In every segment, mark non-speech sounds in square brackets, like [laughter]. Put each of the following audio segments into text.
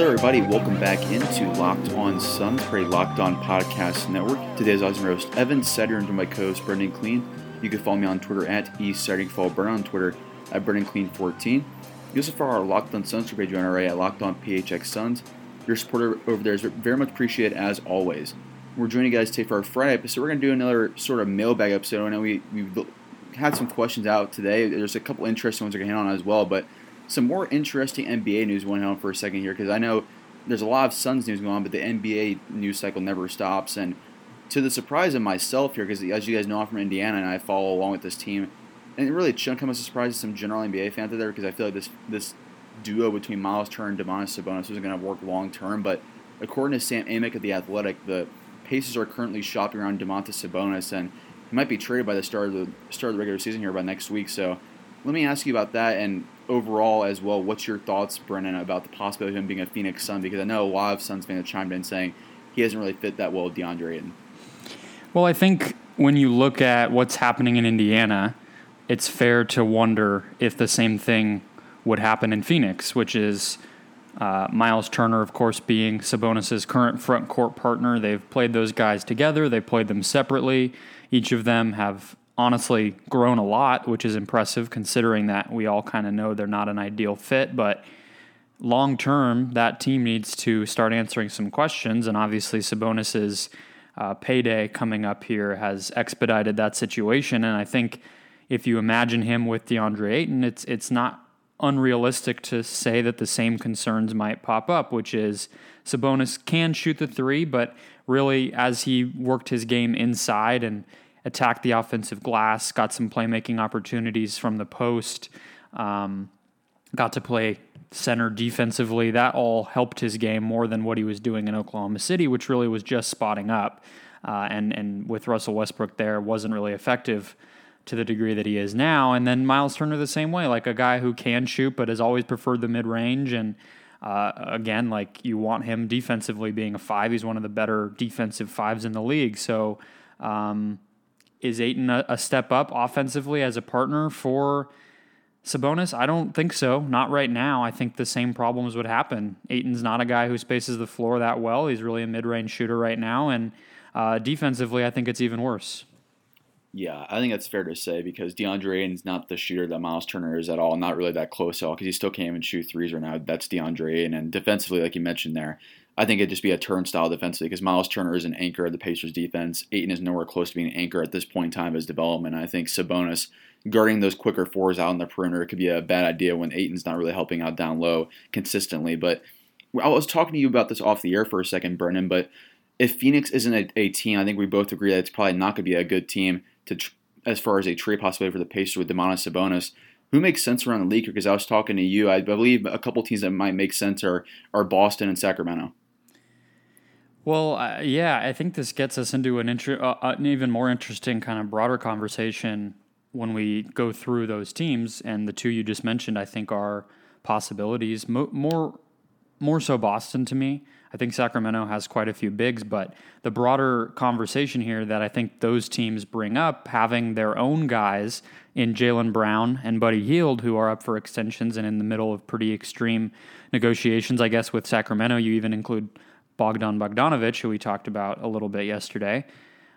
Hello, everybody. Welcome back into Locked On Suns, pretty Locked On Podcast Network. Today's awesome roast, Evan Sidery, and my co-host Brendan Kleen. You can follow me on Twitter at eSetting. Follow Brendan on Twitter at Brendan Kleen 14. You also follow our Locked On Suns page on at Locked On PHX Suns. Your support over there is very much appreciated as always. We're joining you guys today for our Friday episode. We're going to do another sort of mailbag episode. I know we we had some questions out today. There's a couple interesting ones going to hit on as well, but some more interesting NBA news went on for a second here because I know there's a lot of Suns news going on, but the NBA news cycle never stops. And to the surprise of myself here, because as you guys know, I'm from Indiana and I follow along with this team, and it really shouldn't come as a surprise to some general NBA fans out there because I feel like this this duo between Miles Turner and Domantas Sabonis isn't going to work long term. But according to Sam Amick of the Athletic, the Pacers are currently shopping around Domantas Sabonis, and he might be traded by the start of the start of the regular season here by next week. So let me ask you about that and overall as well. What's your thoughts, Brennan, about the possibility of him being a Phoenix Sun? Because I know a lot of Suns fans have chimed in saying he hasn't really fit that well with DeAndre Ayton. Well, I think when you look at what's happening in Indiana, it's fair to wonder if the same thing would happen in Phoenix, which is uh, Miles Turner, of course, being Sabonis's current front court partner. They've played those guys together. They played them separately. Each of them have honestly grown a lot, which is impressive considering that we all kind of know they're not an ideal fit. But long term, that team needs to start answering some questions. And obviously, Sabonis's uh, payday coming up here has expedited that situation. And I think if you imagine him with DeAndre Ayton, it's it's not unrealistic to say that the same concerns might pop up, which is Sabonis can shoot the three, but really as he worked his game inside and attacked the offensive glass, got some playmaking opportunities from the post, um, got to play center defensively. That all helped his game more than what he was doing in Oklahoma City, which really was just spotting up. Uh, and and with Russell Westbrook there, wasn't really effective to the degree that he is now. And then Miles Turner the same way, like a guy who can shoot but has always preferred the mid range. And uh, again, like you want him defensively being a five. He's one of the better defensive fives in the league. So. Um, is Ayton a, a step up offensively as a partner for Sabonis? I don't think so. Not right now. I think the same problems would happen. Ayton's not a guy who spaces the floor that well. He's really a mid range shooter right now. And uh, defensively, I think it's even worse. Yeah, I think that's fair to say because DeAndre Ayton's not the shooter that Miles Turner is at all. Not really that close at all because he still can't even shoot threes right now. That's DeAndre Ayton. And defensively, like you mentioned there, I think it'd just be a turnstile defensively because Miles Turner is an anchor of the Pacers defense. Ayton is nowhere close to being an anchor at this point in time of his development. I think Sabonis guarding those quicker fours out on the perimeter could be a bad idea when Ayton's not really helping out down low consistently. But I was talking to you about this off the air for a second, Brennan. But if Phoenix isn't a, a team, I think we both agree that it's probably not going to be a good team to tr- as far as a trade possibility for the Pacers with Domantas Sabonis who makes sense around the league? Because I was talking to you, I believe a couple teams that might make sense are are Boston and Sacramento. Well, uh, yeah, I think this gets us into an, inter- uh, uh, an even more interesting kind of broader conversation when we go through those teams. And the two you just mentioned, I think, are possibilities. Mo- more, more so Boston to me. I think Sacramento has quite a few bigs, but the broader conversation here that I think those teams bring up, having their own guys in Jaylen Brown and Buddy Hield, who are up for extensions and in the middle of pretty extreme negotiations, I guess, with Sacramento. You even include Bogdan Bogdanovich, who we talked about a little bit yesterday.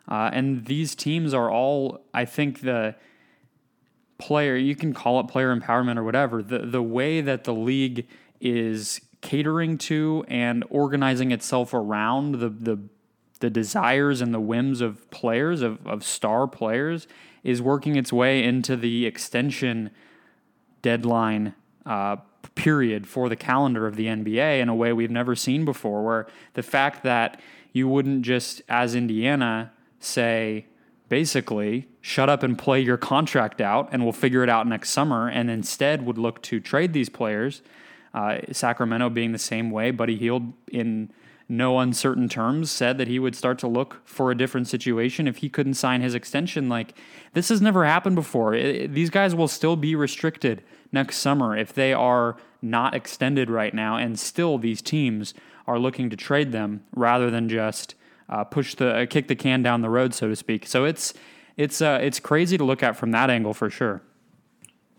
Uh, and these teams are all, I think, the player, you can call it player empowerment or whatever, the, the way that the league is catering to and organizing itself around the, the, the desires and the whims of players, of, of star players, is working its way into the extension deadline uh, period for the calendar of the NBA in a way we've never seen before, where the fact that you wouldn't just, as Indiana, say, basically, shut up and play your contract out and we'll figure it out next summer, and instead would look to trade these players. Uh, Sacramento being the same way, Buddy Hield in no uncertain terms said that he would start to look for a different situation if he couldn't sign his extension. Like, this has never happened before. It, these guys will still be restricted next summer if they are not extended right now, and still these teams are looking to trade them rather than just uh, push the uh, kick the can down the road, so to speak. So it's it's uh, it's crazy to look at from that angle for sure.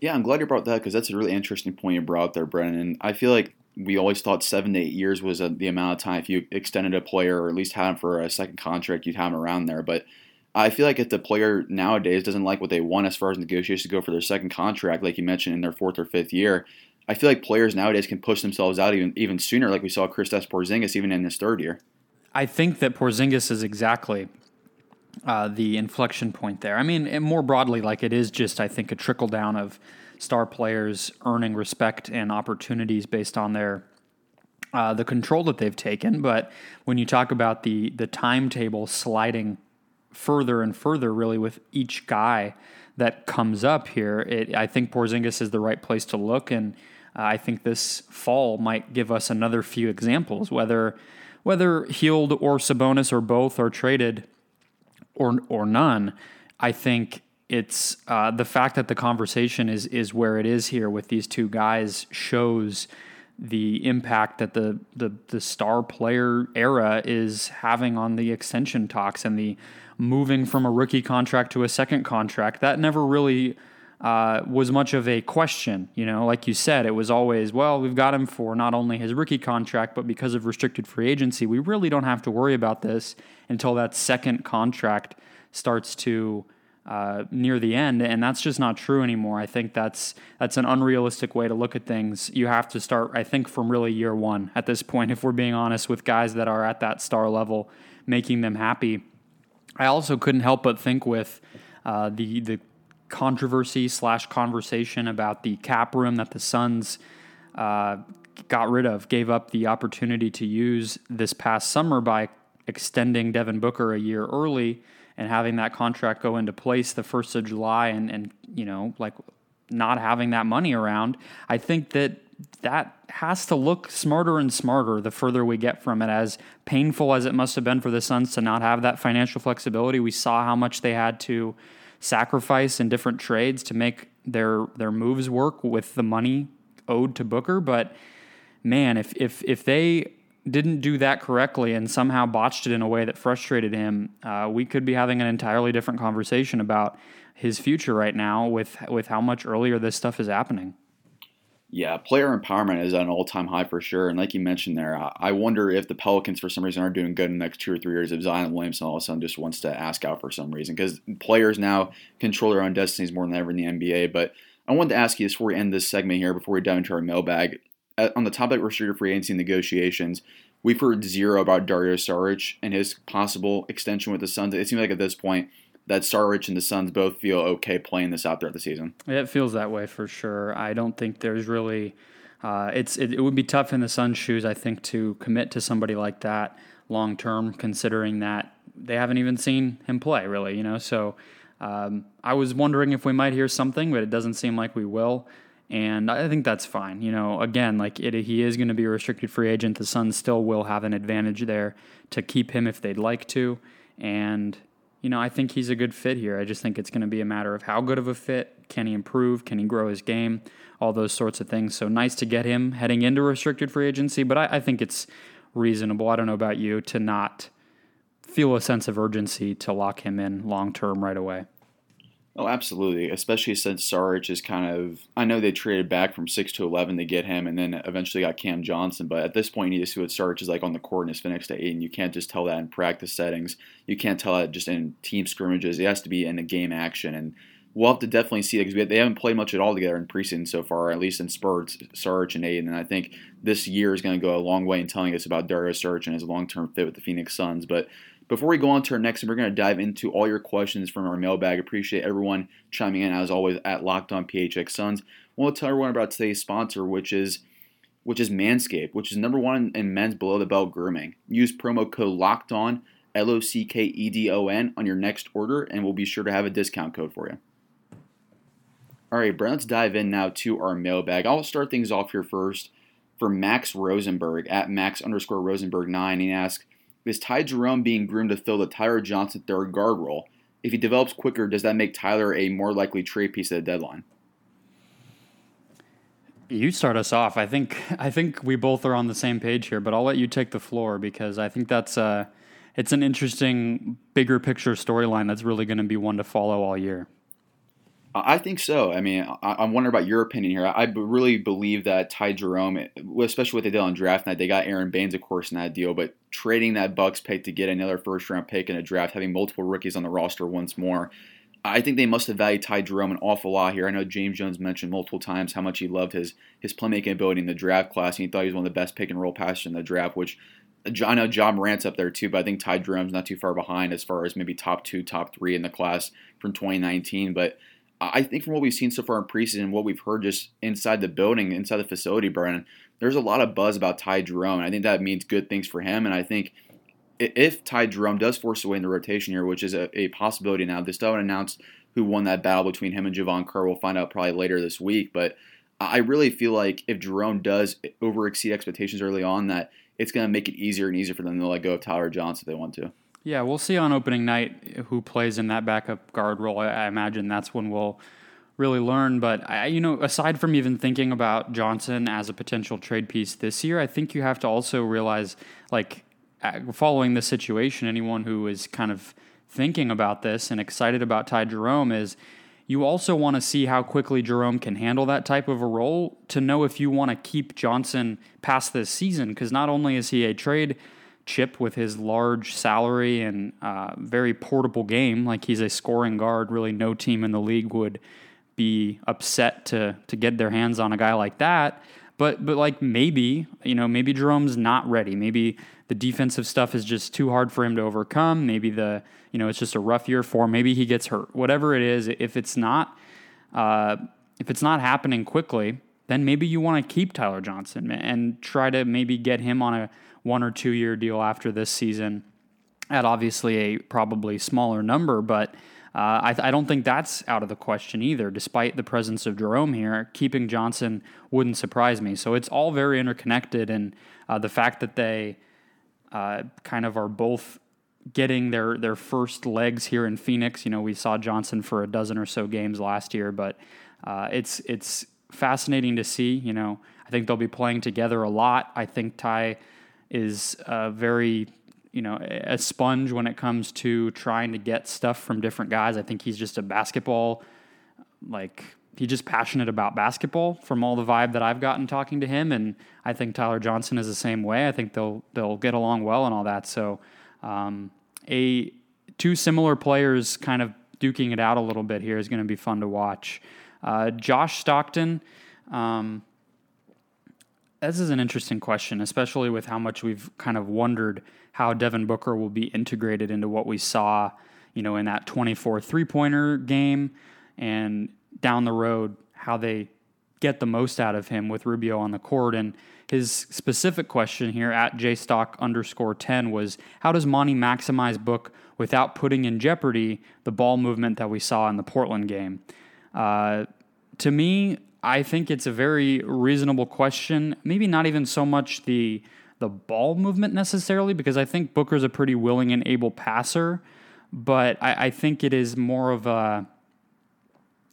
Yeah, I'm glad you brought that because that's a really interesting point you brought there, Brennan. I feel like we always thought seven to eight years was a, the amount of time if you extended a player or at least had him for a second contract, you'd have him around there. But I feel like if the player nowadays doesn't like what they want as far as negotiations go for their second contract, like you mentioned in their fourth or fifth year, I feel like players nowadays can push themselves out even even sooner, like we saw Kristaps Porzingis even in his third year. I think that Porzingis is exactly uh, the inflection point there. I mean, more broadly, like it is just I think a trickle down of star players earning respect and opportunities based on their uh, the control that they've taken. But when you talk about the the timetable sliding further and further, really with each guy that comes up here, it, I think Porzingis is the right place to look, and uh, I think this fall might give us another few examples, whether whether Hield or Sabonis or both are traded or or none. I think it's uh, the fact that the conversation is is where it is here with these two guys shows the impact that the, the the star player era is having on the extension talks and the moving from a rookie contract to a second contract. That never really uh, was much of a question. You know, like you said, it was always, well, we've got him for not only his rookie contract, but because of restricted free agency, we really don't have to worry about this until that second contract starts to uh, near the end, and that's just not true anymore. I think that's that's an unrealistic way to look at things. You have to start, I think, from really year one at this point, if we're being honest, with guys that are at that star level, making them happy. I also couldn't help but think with uh, the the controversy slash conversation about the cap room that the Suns uh, got rid of, gave up the opportunity to use this past summer by extending Devin Booker a year early and having that contract go into place the first of July and and you know like not having that money around, I think that that has to look smarter and smarter the further we get from it. As painful as it must have been for the Suns to not have that financial flexibility, we saw how much they had to sacrifice in different trades to make their their moves work with the money owed to Booker. But man, if if if they didn't do that correctly and somehow botched it in a way that frustrated him, uh, we could be having an entirely different conversation about his future right now with with how much earlier this stuff is happening. Yeah, player empowerment is at an all-time high for sure. And like you mentioned there, I wonder if the Pelicans for some reason are doing good in the next two or three years. If Zion Williamson all of a sudden just wants to ask out for some reason, because players now control their own destinies more than ever in the NBA. But I wanted to ask you this before we end this segment here, before we dive into our mailbag on the topic of restricted free agency negotiations, we've heard zero about Dario Saric and his possible extension with the Suns. It seems like at this point that Saric and the Suns both feel okay playing this out throughout the season. It feels that way for sure. I don't think there's really. Uh, it's it, it, would be tough in the Suns' shoes, I think, to commit to somebody like that long term, considering that they haven't even seen him play really. You know, so um, I was wondering if we might hear something, but it doesn't seem like we will and I think that's fine. You know, again, like it, he is going to be a restricted free agent. The Suns still will have an advantage there to keep him if they'd like to, and you know, I think he's a good fit here. I just think it's going to be a matter of how good of a fit can he improve, can he grow his game, all those sorts of things. So nice to get him heading into restricted free agency, but I, I think it's reasonable. I don't know about you to not feel a sense of urgency to lock him in long term right away. Oh, absolutely. Especially since Saric is kind of. I know they traded back from six to eleven to get him, and then eventually got Cam Johnson. But at this point, you need to see what Saric is like on the court in his next to eight, and you can't just tell that in practice settings. You can't tell that just in team scrimmages. It has to be in the game action, and we'll have to definitely see it because they haven't played much at all together in preseason so far, at least in spurts. Saric and Ayton, and I think this year is going to go a long way in telling us about Dario Saric and his long-term fit with the Phoenix Suns. But before we go on to our next, we're going to dive into all your questions from our mailbag. Appreciate everyone chiming in as always at Locked On PHX Suns. To tell everyone about today's sponsor, which is which is Manscaped, which is number one in men's below the belt grooming. Use promo code Locked On L O C K E D O N on your next order, and we'll be sure to have a discount code for you. All right, Brent, let's dive in now to our mailbag. I'll start things off here first for Max Rosenberg at Max underscore Rosenberg nine. He asks is Ty Jerome being groomed to fill the Tyler Johnson third guard role? If he develops quicker, does that make Tyler a more likely trade piece at the deadline? You start us off. I think I think we both are on the same page here, but I'll let you take the floor because I think that's uh, it's an interesting bigger picture storyline that's really going to be one to follow all year. I think so. I mean, I, am wondering about your opinion here. I really believe that Ty Jerome, especially what they did on draft night, they got Aron Baynes, of course, in that deal, but trading that Bucks pick to get another first round pick in a draft, having multiple rookies on the roster once more, I think they must have valued Ty Jerome an awful lot here. I know James Jones mentioned multiple times how much he loved his his playmaking ability in the draft class, and he thought he was one of the best pick and roll passers in the draft, which uh, I know Ja Morant's up there too, but I think Ty Jerome's not too far behind as far as maybe top two, top three in the class from 2019. But I think from what we've seen so far in preseason what we've heard just inside the building, inside the facility, Brennan, there's a lot of buzz about Ty Jerome. I think that means good things for him. And I think if Ty Jerome does force away in the rotation here, which is a, a possibility now, they still haven't announced who won that battle between him and Jevon Carter. We'll find out probably later this week. But I really feel like if Jerome does over exceed expectations early on, that it's going to make it easier and easier for them to let go of Tyler Johnson if they want to. Yeah, we'll see on opening night who plays in that backup guard role. I, imagine that's when we'll really learn. But I, you know, aside from even thinking about Johnson as a potential trade piece this year, I think you have to also realize, like, following the situation, anyone who is kind of thinking about this and excited about Ty Jerome is you also want to see how quickly Jerome can handle that type of a role to know if you want to keep Johnson past this season. Because not only is he a trade chip with his large salary and uh, very portable game. Like he's a scoring guard. Really, no team in the league would be upset to to get their hands on a guy like that. But but like maybe you know maybe Jerome's not ready. Maybe the defensive stuff is just too hard for him to overcome. Maybe the you know it's just a rough year for him. Maybe he gets hurt. Whatever it is, if it's not uh, if it's not happening quickly, then maybe you want to keep Tyler Johnson and try to maybe get him on a one or two year deal after this season at obviously a probably smaller number, but uh, I, I, don't think that's out of the question either. Despite the presence of Jerome here, keeping Johnson wouldn't surprise me. So it's all very interconnected, and uh, the fact that they uh, kind of are both getting their their first legs here in Phoenix. You know, we saw Johnson for a dozen or so games last year, but uh, it's it's fascinating to see. You know, I think they'll be playing together a lot. I think Ty is very you know a sponge when it comes to trying to get stuff from different guys. I think he's just a basketball like he's just passionate about basketball from all the vibe that I've gotten talking to him, and I think Tyler Johnson is the same way. I think they'll they'll get along well and all that. So, um, a two similar players kind of duking it out a little bit here is going to be fun to watch. Uh, Josh Stockton. Um, this is an interesting question, especially with how much we've kind of wondered how Devin Booker will be integrated into what we saw, you know, in that 24 three pointer game and down the road, how they get the most out of him with Rubio on the court. And his specific question here at jstock underscore 10 was how does Monty maximize Book without putting in jeopardy the ball movement that we saw in the Portland game? Uh, to me, I think it's a very reasonable question. Maybe not even so much the the ball movement necessarily, because I think Booker's a pretty willing and able passer. But I, I think it is more of a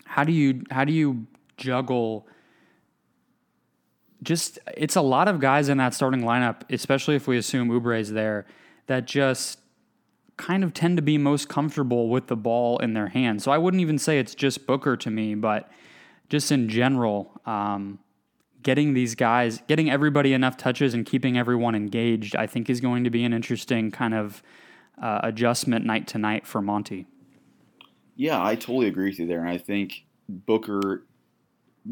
how do you how do you juggle just it's a lot of guys in that starting lineup, especially if we assume Oubre's there, that just kind of tend to be most comfortable with the ball in their hands. So I wouldn't even say it's just Booker to me, but just in general, um, getting these guys, getting everybody enough touches and keeping everyone engaged, I think is going to be an interesting kind of uh, adjustment night to night for Monty. Yeah, I totally agree with you there. And I think Booker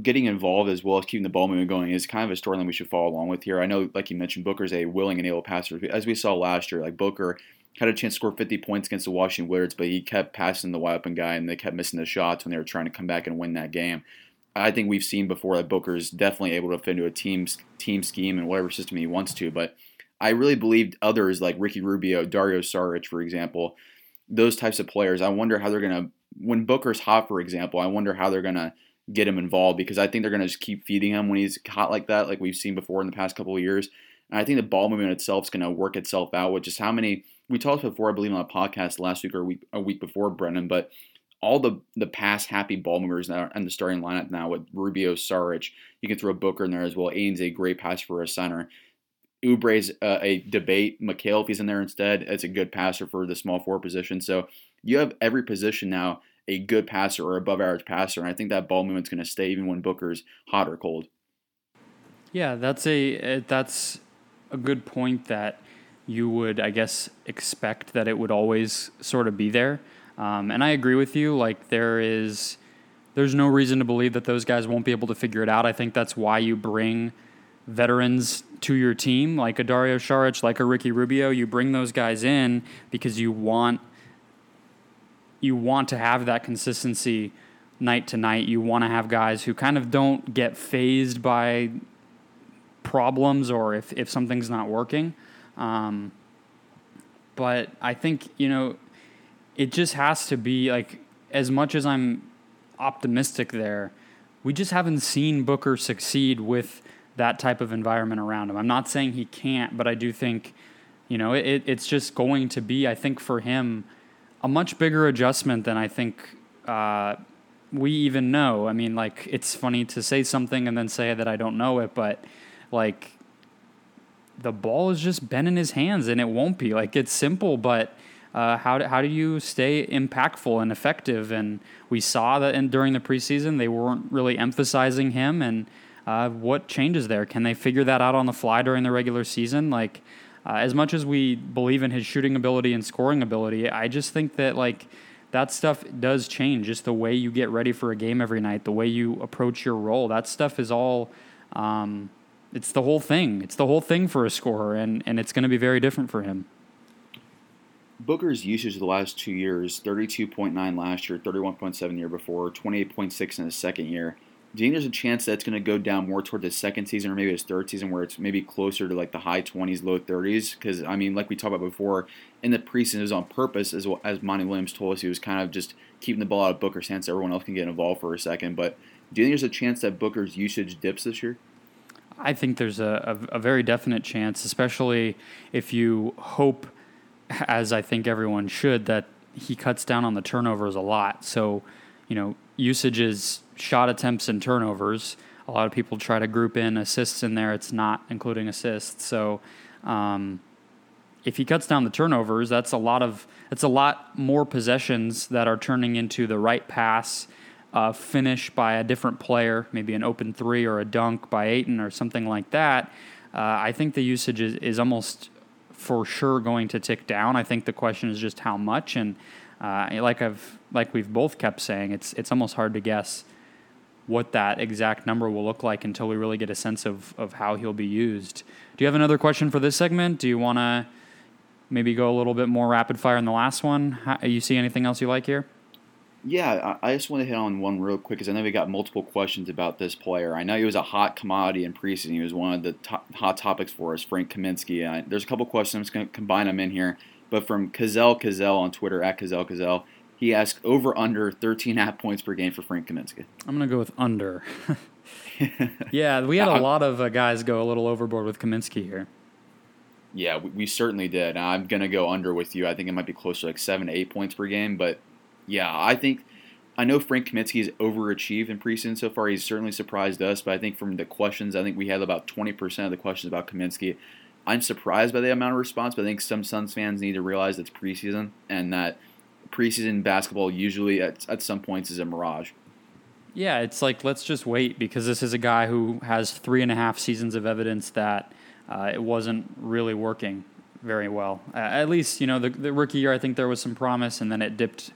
getting involved as well as keeping the ball movement going is kind of a storyline we should follow along with here. I know, like you mentioned, Booker's a willing and able passer. As we saw last year, like Booker had a chance to score 50 points against the Washington Wizards, but he kept passing the wide open guy and they kept missing the shots when they were trying to come back and win that game. I think we've seen before that Booker is definitely able to fit into a team team scheme and whatever system he wants to. But I really believe others like Ricky Rubio, Dario Saric, for example, those types of players. I wonder how they're gonna when Booker's hot, for example. I wonder how they're gonna get him involved because I think they're gonna just keep feeding him when he's hot like that, like we've seen before in the past couple of years. And I think the ball movement itself is gonna work itself out with just how many we talked before, I believe, on a podcast last week or a week a week before, Brennan, but all the the pass happy ball movers now in the starting lineup now with Rubio, Saric. You can throw Booker in there as well. Ayton's a great pass for a center. Oubre's uh, a debate. Mikal, if he's in there instead, it's a good passer for the small forward position. So you have every position now a good passer or above average passer. And I think that ball movement's going to stay even when Booker's hot or cold. Yeah, that's a that's a good point that you would, I guess, expect that it would always sort of be there. Um, and I agree with you. Like there is, there's no reason to believe that those guys won't be able to figure it out. I think that's why you bring veterans to your team, like a Dario Saric, like a Ricky Rubio. You bring those guys in because you want you want to have that consistency night to night. You want to have guys who kind of don't get phased by problems or if, if something's not working. Um, but I think, you know, it just has to be like, as much as I'm optimistic there, we just haven't seen Booker succeed with that type of environment around him. I'm not saying he can't, but I do think, you know, it, it's just going to be, I think, for him, a much bigger adjustment than I think uh, we even know. I mean, like, it's funny to say something and then say that I don't know it, but like, the ball has just been in his hands and it won't be. Like, it's simple, but. Uh, how, do, how do you stay impactful and effective? And we saw that in, during the preseason, they weren't really emphasizing him. And uh, what changes there? Can they figure that out on the fly during the regular season? Like, uh, as much as we believe in his shooting ability and scoring ability, I just think that like that stuff does change. Just the way you get ready for a game every night, the way you approach your role, that stuff is all. Um, it's the whole thing. It's the whole thing for a scorer, and and it's going to be very different for him. Booker's usage the last two years 32.9 last year, 31.7 year before, 28.6 in his second year. Do you think there's a chance that's going to go down more toward the second season or maybe his third season where it's maybe closer to like the high 20s, low 30s? Because, I mean, like we talked about before, in the preseason, it was on purpose, as, well, as Monty Williams told us. He was kind of just keeping the ball out of Booker's hands so everyone else can get involved for a second. But do you think there's a chance that Booker's usage dips this year? I think there's a, a, a very definite chance, especially if you hope, as I think everyone should, that he cuts down on the turnovers a lot. So, you know, usages, shot attempts and turnovers. A lot of people try to group in assists in there. It's not including assists. So um, if he cuts down the turnovers, that's a lot of that's a lot more possessions that are turning into the right pass uh, finish by a different player, maybe an open three or a dunk by Ayton or something like that. Uh, I think the usage is, is almost for sure going to tick down. I think the question is just how much, and uh, like I've like we've both kept saying, it's it's almost hard to guess what that exact number will look like until we really get a sense of, of how he'll be used. Do you have another question for this segment? Do you want to maybe go a little bit more rapid fire in the last one? How, you see anything else you like here? Yeah, I just want to hit on one real quick because I know we got multiple questions about this player. I know he was a hot commodity in preseason. He was one of the top, hot topics for us, Frank Kaminsky. I, there's a couple questions. I'm just going to combine them in here. But from Kazel Kazel on Twitter, at Kazel Kazel, he asked over under 13 half points per game for Frank Kaminsky. I'm going to go with under. [laughs] [laughs] yeah, we had a lot of uh, guys go a little overboard with Kaminsky here. Yeah, we, we certainly did. I'm going to go under with you. I think it might be closer to like seven to eight points per game. But yeah, I think I know Frank Kaminsky has overachieved in preseason so far. He's certainly surprised us. But I think from the questions, I think we had about 20% of the questions about Kaminsky. I'm surprised by the amount of response, but I think some Suns fans need to realize it's preseason and that – preseason basketball usually at, at some points is a mirage. Yeah, it's like let's just wait because this is a guy who has three and a half seasons of evidence that uh, it wasn't really working very well. Uh, at least you know the, the rookie year, I think there was some promise, and then it dipped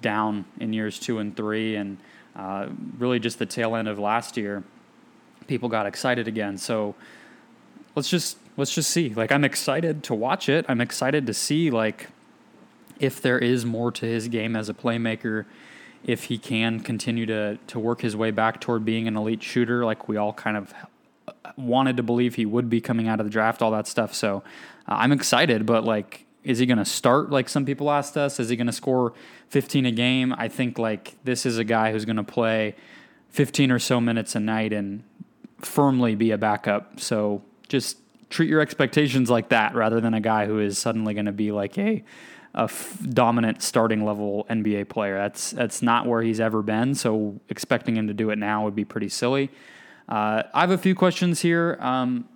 down in years two and three, and uh, really just the tail end of last year, people got excited again. So let's just let's just see. Like I'm excited to watch it. I'm excited to see like if there is more to his game as a playmaker, if he can continue to to work his way back toward being an elite shooter, like we all kind of wanted to believe he would be coming out of the draft, all that stuff. So uh, I'm excited, but like, is he going to start like some people asked us? Is he going to score 15 a game? I think like this is a guy who's going to play 15 or so minutes a night and firmly be a backup. So just treat your expectations like that rather than a guy who is suddenly going to be like a a f- dominant starting level NBA player. That's that's not where he's ever been. So expecting him to do it now would be pretty silly. Uh, I have a few questions here. Um,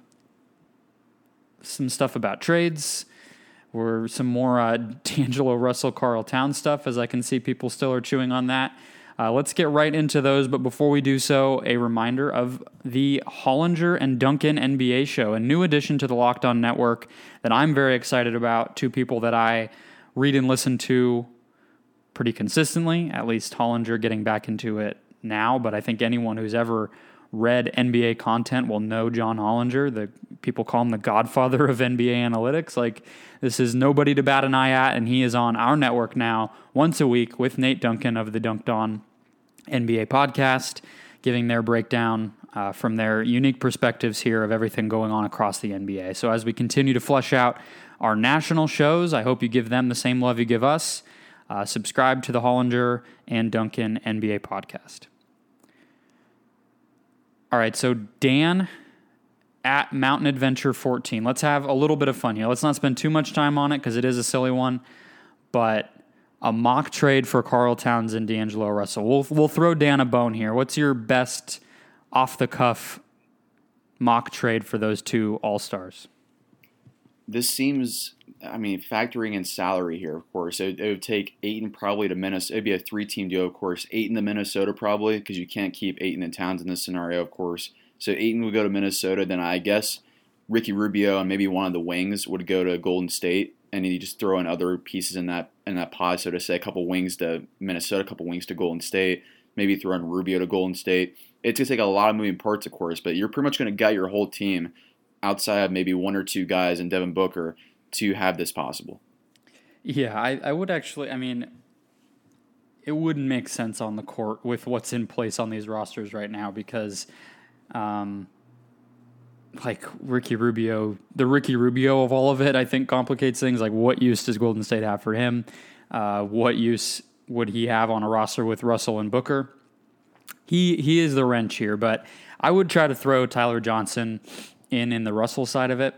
some stuff about trades. Or some more uh, [laughs] D'Angelo Russell, Carl Town stuff, as I can see people still are chewing on that. Uh, let's get right into those, but before we do so, a reminder of the Hollinger and Duncan NBA show, a new addition to the Locked On Network that I'm very excited about. Two people that I read and listen to pretty consistently, at least Hollinger getting back into it now, but I think anyone who's ever read NBA content will know John Hollinger. The people call him the godfather of NBA analytics. Like this is nobody to bat an eye at, and he is on our network now once a week with Nate Duncan of the Dunc'd On NBA podcast, giving their breakdown uh, from their unique perspectives here of everything going on across the NBA. So as we continue to flesh out our national shows, I hope you give them the same love you give us. Uh, subscribe to the Hollinger and Duncan NBA podcast. All right, so Dan at Mountain Adventure 14. Let's have a little bit of fun here. Let's not spend too much time on it because it is a silly one, but a mock trade for Karl Towns and D'Angelo Russell. We'll we'll throw Dan a bone here. What's your best off the cuff mock trade for those two All Stars? This seems, I mean, factoring in salary here, of course, it, it would take Ayton probably to Minnesota. It'd be a three team deal, of course. Ayton to Minnesota probably because you can't keep Ayton and Towns in this scenario, of course. So Ayton would go to Minnesota. Then I guess Ricky Rubio and maybe one of the wings would go to Golden State, and you just throw in other pieces in that in that pod. So to say, a couple wings to Minnesota, a couple wings to Golden State, maybe throw in Rubio to Golden State. It's gonna take a lot of moving parts, of course, but you're pretty much gonna gut your whole team outside of maybe one or two guys and Devin Booker to have this possible. Yeah, I, I would actually. I mean, it wouldn't make sense on the court with what's in place on these rosters right now because, um, like Ricky Rubio, the Ricky Rubio of all of it, I think complicates things. Like, what use does Golden State have for him? Uh, what use would he have on a roster with Russell and Booker? He he is the wrench here, but I would try to throw Tyler Johnson in in the Russell side of it.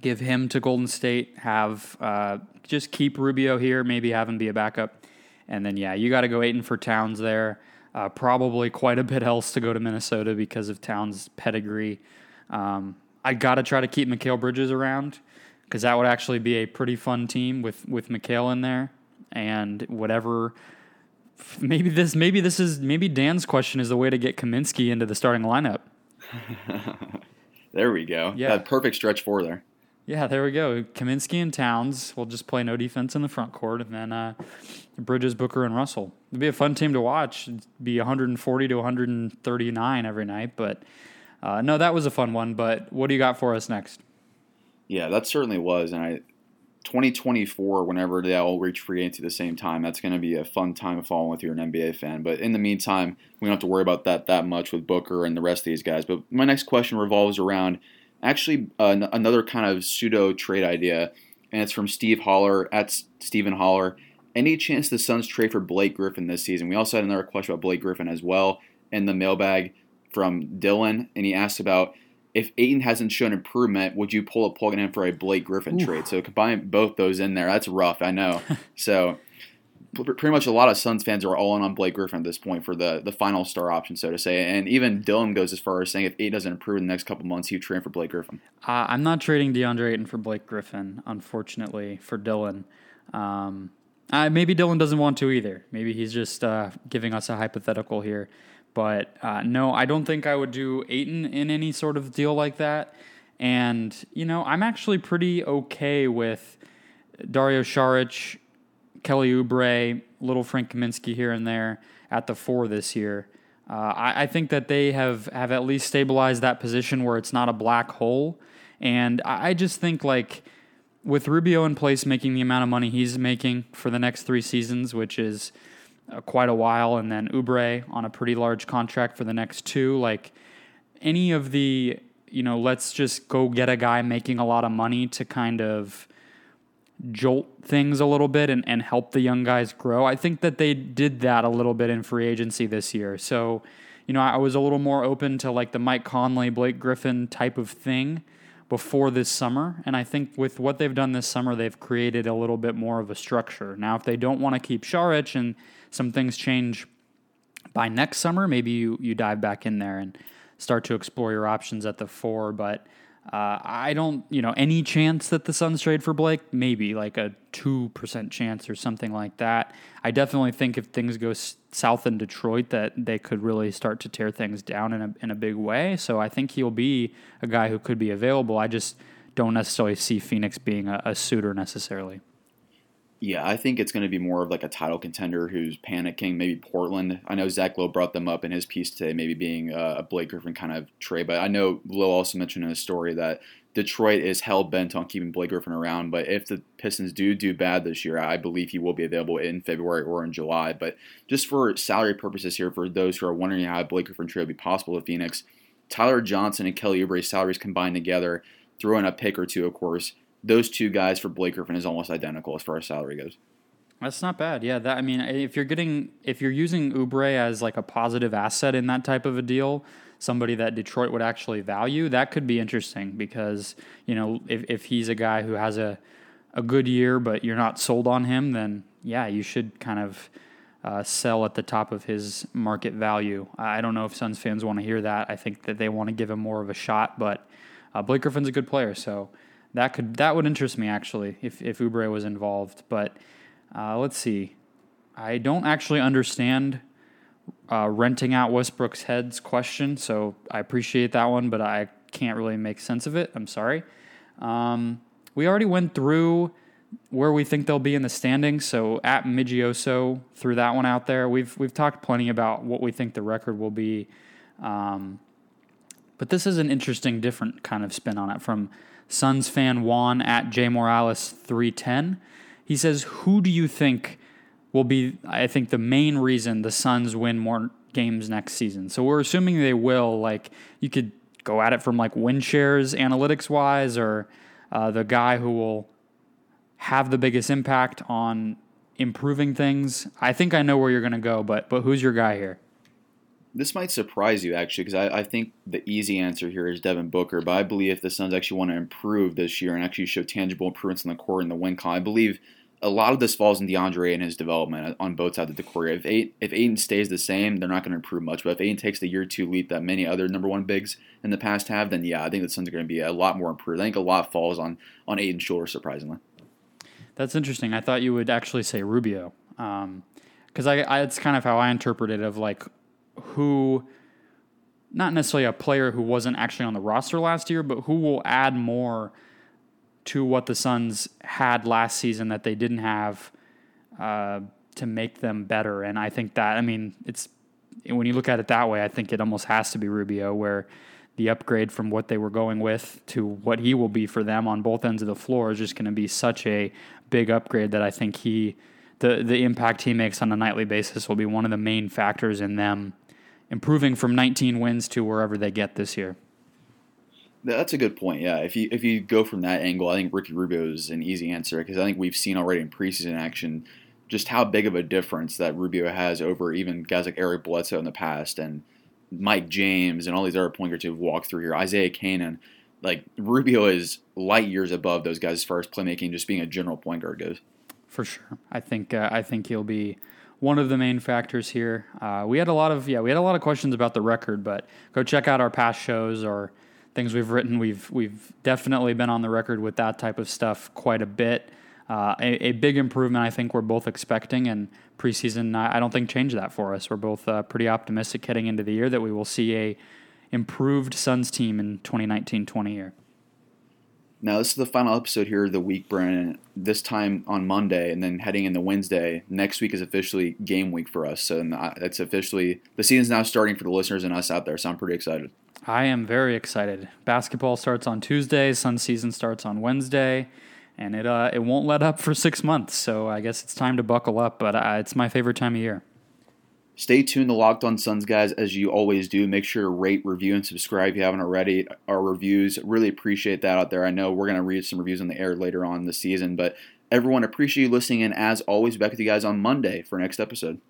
Give him to Golden State. Have uh, just keep Rubio here. Maybe have him be a backup, and then yeah, you got to go Ayton for Towns there. Uh, probably quite a bit else to go to Minnesota because of Towns' pedigree. Um, I got to try to keep Mikal Bridges around because that would actually be a pretty fun team with with Mikal in there and whatever. Maybe this maybe this is maybe Dan's question is the way to get Kaminsky into the starting lineup. [laughs] There we go. Yeah, that perfect stretch four there. Yeah, there we go. Kaminsky and Towns will just play no defense in the front court, and then uh, Bridges, Booker, and Russell. It'd be a fun team to watch. It'd be 140 to 139 every night, but uh, no, that was a fun one. But what do you got for us next? Yeah, that certainly was, and I 2024, whenever they all reach free agency at the same time, that's going to be a fun time of following if you're an NBA fan. But in the meantime, we don't have to worry about that that much with Booker and the rest of these guys. But my next question revolves around actually uh, another kind of pseudo trade idea, and it's from Steve Holler at Stephen Holler. Any chance the Suns trade for Blake Griffin this season? We also had another question about Blake Griffin as well in the mailbag from Dylan, and he asked about if Ayton hasn't shown improvement, would you pull a plug in for a Blake Griffin Ooh. trade? So combine both those in there. That's rough, I know. [laughs] so pretty much a lot of Suns fans are all in on Blake Griffin at this point for the the final star option, so to say. And even Dylan goes as far as saying if Ayton doesn't improve in the next couple months, he trade for Blake Griffin. Uh, I'm not trading DeAndre Ayton for Blake Griffin, unfortunately, for Dylan. Um, uh, maybe Dylan doesn't want to either. Maybe he's just uh, giving us a hypothetical here. But uh, no, I don't think I would do Ayton in any sort of deal like that. And, you know, I'm actually pretty okay with Dario Saric, Kelly Oubre, little Frank Kaminsky here and there at the four this year. Uh, I, I, think that they have, have at least stabilized that position where it's not a black hole. And I, I just think, like, with Rubio in place making the amount of money he's making for the next three seasons, which is uh, quite a while, and then Oubre on a pretty large contract for the next two. Like any of the, you know, let's just go get a guy making a lot of money to kind of jolt things a little bit and, and help the young guys grow. I think that they did that a little bit in free agency this year. So, you know, I was a little more open to like the Mike Conley, Blake Griffin type of thing before this summer. And I think with what they've done this summer, they've created a little bit more of a structure. Now, if they don't want to keep Saric and some things change by next summer, maybe you, you dive back in there and start to explore your options at the four. But Uh, I don't, you know, any chance that the Suns trade for Blake? Maybe like a 2% chance or something like that. I definitely think if things go south in Detroit, that they could really start to tear things down in a, in a big way. So I think he'll be a guy who could be available. I just don't necessarily see Phoenix being a, a suitor necessarily. Yeah, I think it's going to be more of like a title contender who's panicking. Maybe Portland. I know Zach Lowe brought them up in his piece today, maybe being a Blake Griffin kind of trade. But I know Lowe also mentioned in his story that Detroit is hell bent on keeping Blake Griffin around. But if the Pistons do do bad this year, I believe he will be available in February or in July. But just for salary purposes here, for those who are wondering how Blake Griffin trade would be possible to Phoenix, Tyler Johnson and Kelly Oubre's salaries combined together, throw in a pick or two, of course those two guys for Blake Griffin is almost identical as far as salary goes. That's not bad. Yeah, that I mean, if you're getting if you're using Oubre as like a positive asset in that type of a deal, somebody that Detroit would actually value, that could be interesting because you know if if he's a guy who has a a good year, but you're not sold on him, then yeah, you should kind of uh, sell at the top of his market value. I don't know if Suns fans want to hear that. I think that they want to give him more of a shot, but uh, Blake Griffin's a good player, so that could that would interest me actually if if Oubre was involved. But uh, let's see, I don't actually understand uh, renting out Westbrook's heads question, so I appreciate that one, but I can't really make sense of it. I'm sorry. Um, we already went through where we think they'll be in the standings. So at Migioso threw that one out there. We've we've talked plenty about what we think the record will be, um, but this is an interesting, different kind of spin on it from Suns fan Juan at J Morales 310. He says, Who do you think will be, I think, the main reason the Suns win more games next season? So we're assuming they will. Like, you could go at it from like win shares analytics wise, or uh, the guy who will have the biggest impact on improving things. I think I know where you're going to go, but but who's your guy here? This might surprise you actually, because I, I, think the easy answer here is Devin Booker. But I believe if the Suns actually want to improve this year and actually show tangible improvements in the court and the win column, I believe a lot of this falls in DeAndre and his development on both sides of the court. If Aiden, if Ayton stays the same, they're not going to improve much. But if Aiden takes the year two leap that many other number one bigs in the past have, then yeah, I think the Suns are going to be a lot more improved. I think a lot falls on on Ayton's shoulders, surprisingly. That's interesting. I thought you would actually say Rubio, because um, I, I, it's kind of how I interpret it. Of like who, not necessarily a player who wasn't actually on the roster last year, but who will add more to what the Suns had last season that they didn't have uh, to make them better. And I think that, I mean, it's when you look at it that way, I think it almost has to be Rubio, where the upgrade from what they were going with to what he will be for them on both ends of the floor is just going to be such a big upgrade that I think he, the the impact he makes on a nightly basis will be one of the main factors in them improving from 19 wins to wherever they get this year. That's a good point. Yeah, if you if you go from that angle, I think Ricky Rubio is an easy answer because I think we've seen already in preseason action just how big of a difference that Rubio has over even guys like Eric Bledsoe in the past and Mike James and all these other point guards who've walked through here. Isaiah Canaan, like Rubio is light years above those guys as far as playmaking, just being a general point guard goes. For sure, I think uh, I think he'll be one of the main factors here. Uh, we had a lot of yeah, we had a lot of questions about the record, but go check out our past shows or things we've written. We've we've definitely been on the record with that type of stuff quite a bit. Uh, a, a, big improvement, I think we're both expecting, and preseason I, I don't think changed that for us. We're both uh, pretty optimistic heading into the year that we will see a improved Suns team in 2019-20 year. Now, this is the final episode here of the week, Brennan. This time on Monday, and then heading into Wednesday. Next week is officially game week for us. So that's officially the season's now starting for the listeners and us out there. So I'm pretty excited. I am very excited. Basketball starts on Tuesday. Sun season starts on Wednesday, and it uh, it won't let up for six months. So I guess it's time to buckle up. But uh, it's my favorite time of year. Stay tuned to Locked On Suns, guys, as you always do. Make sure to rate, review, and subscribe if you haven't already. Our reviews really appreciate that out there. I know we're going to read some reviews on the air later on this season, but everyone appreciate you listening. And as always, back with you guys on Monday for next episode.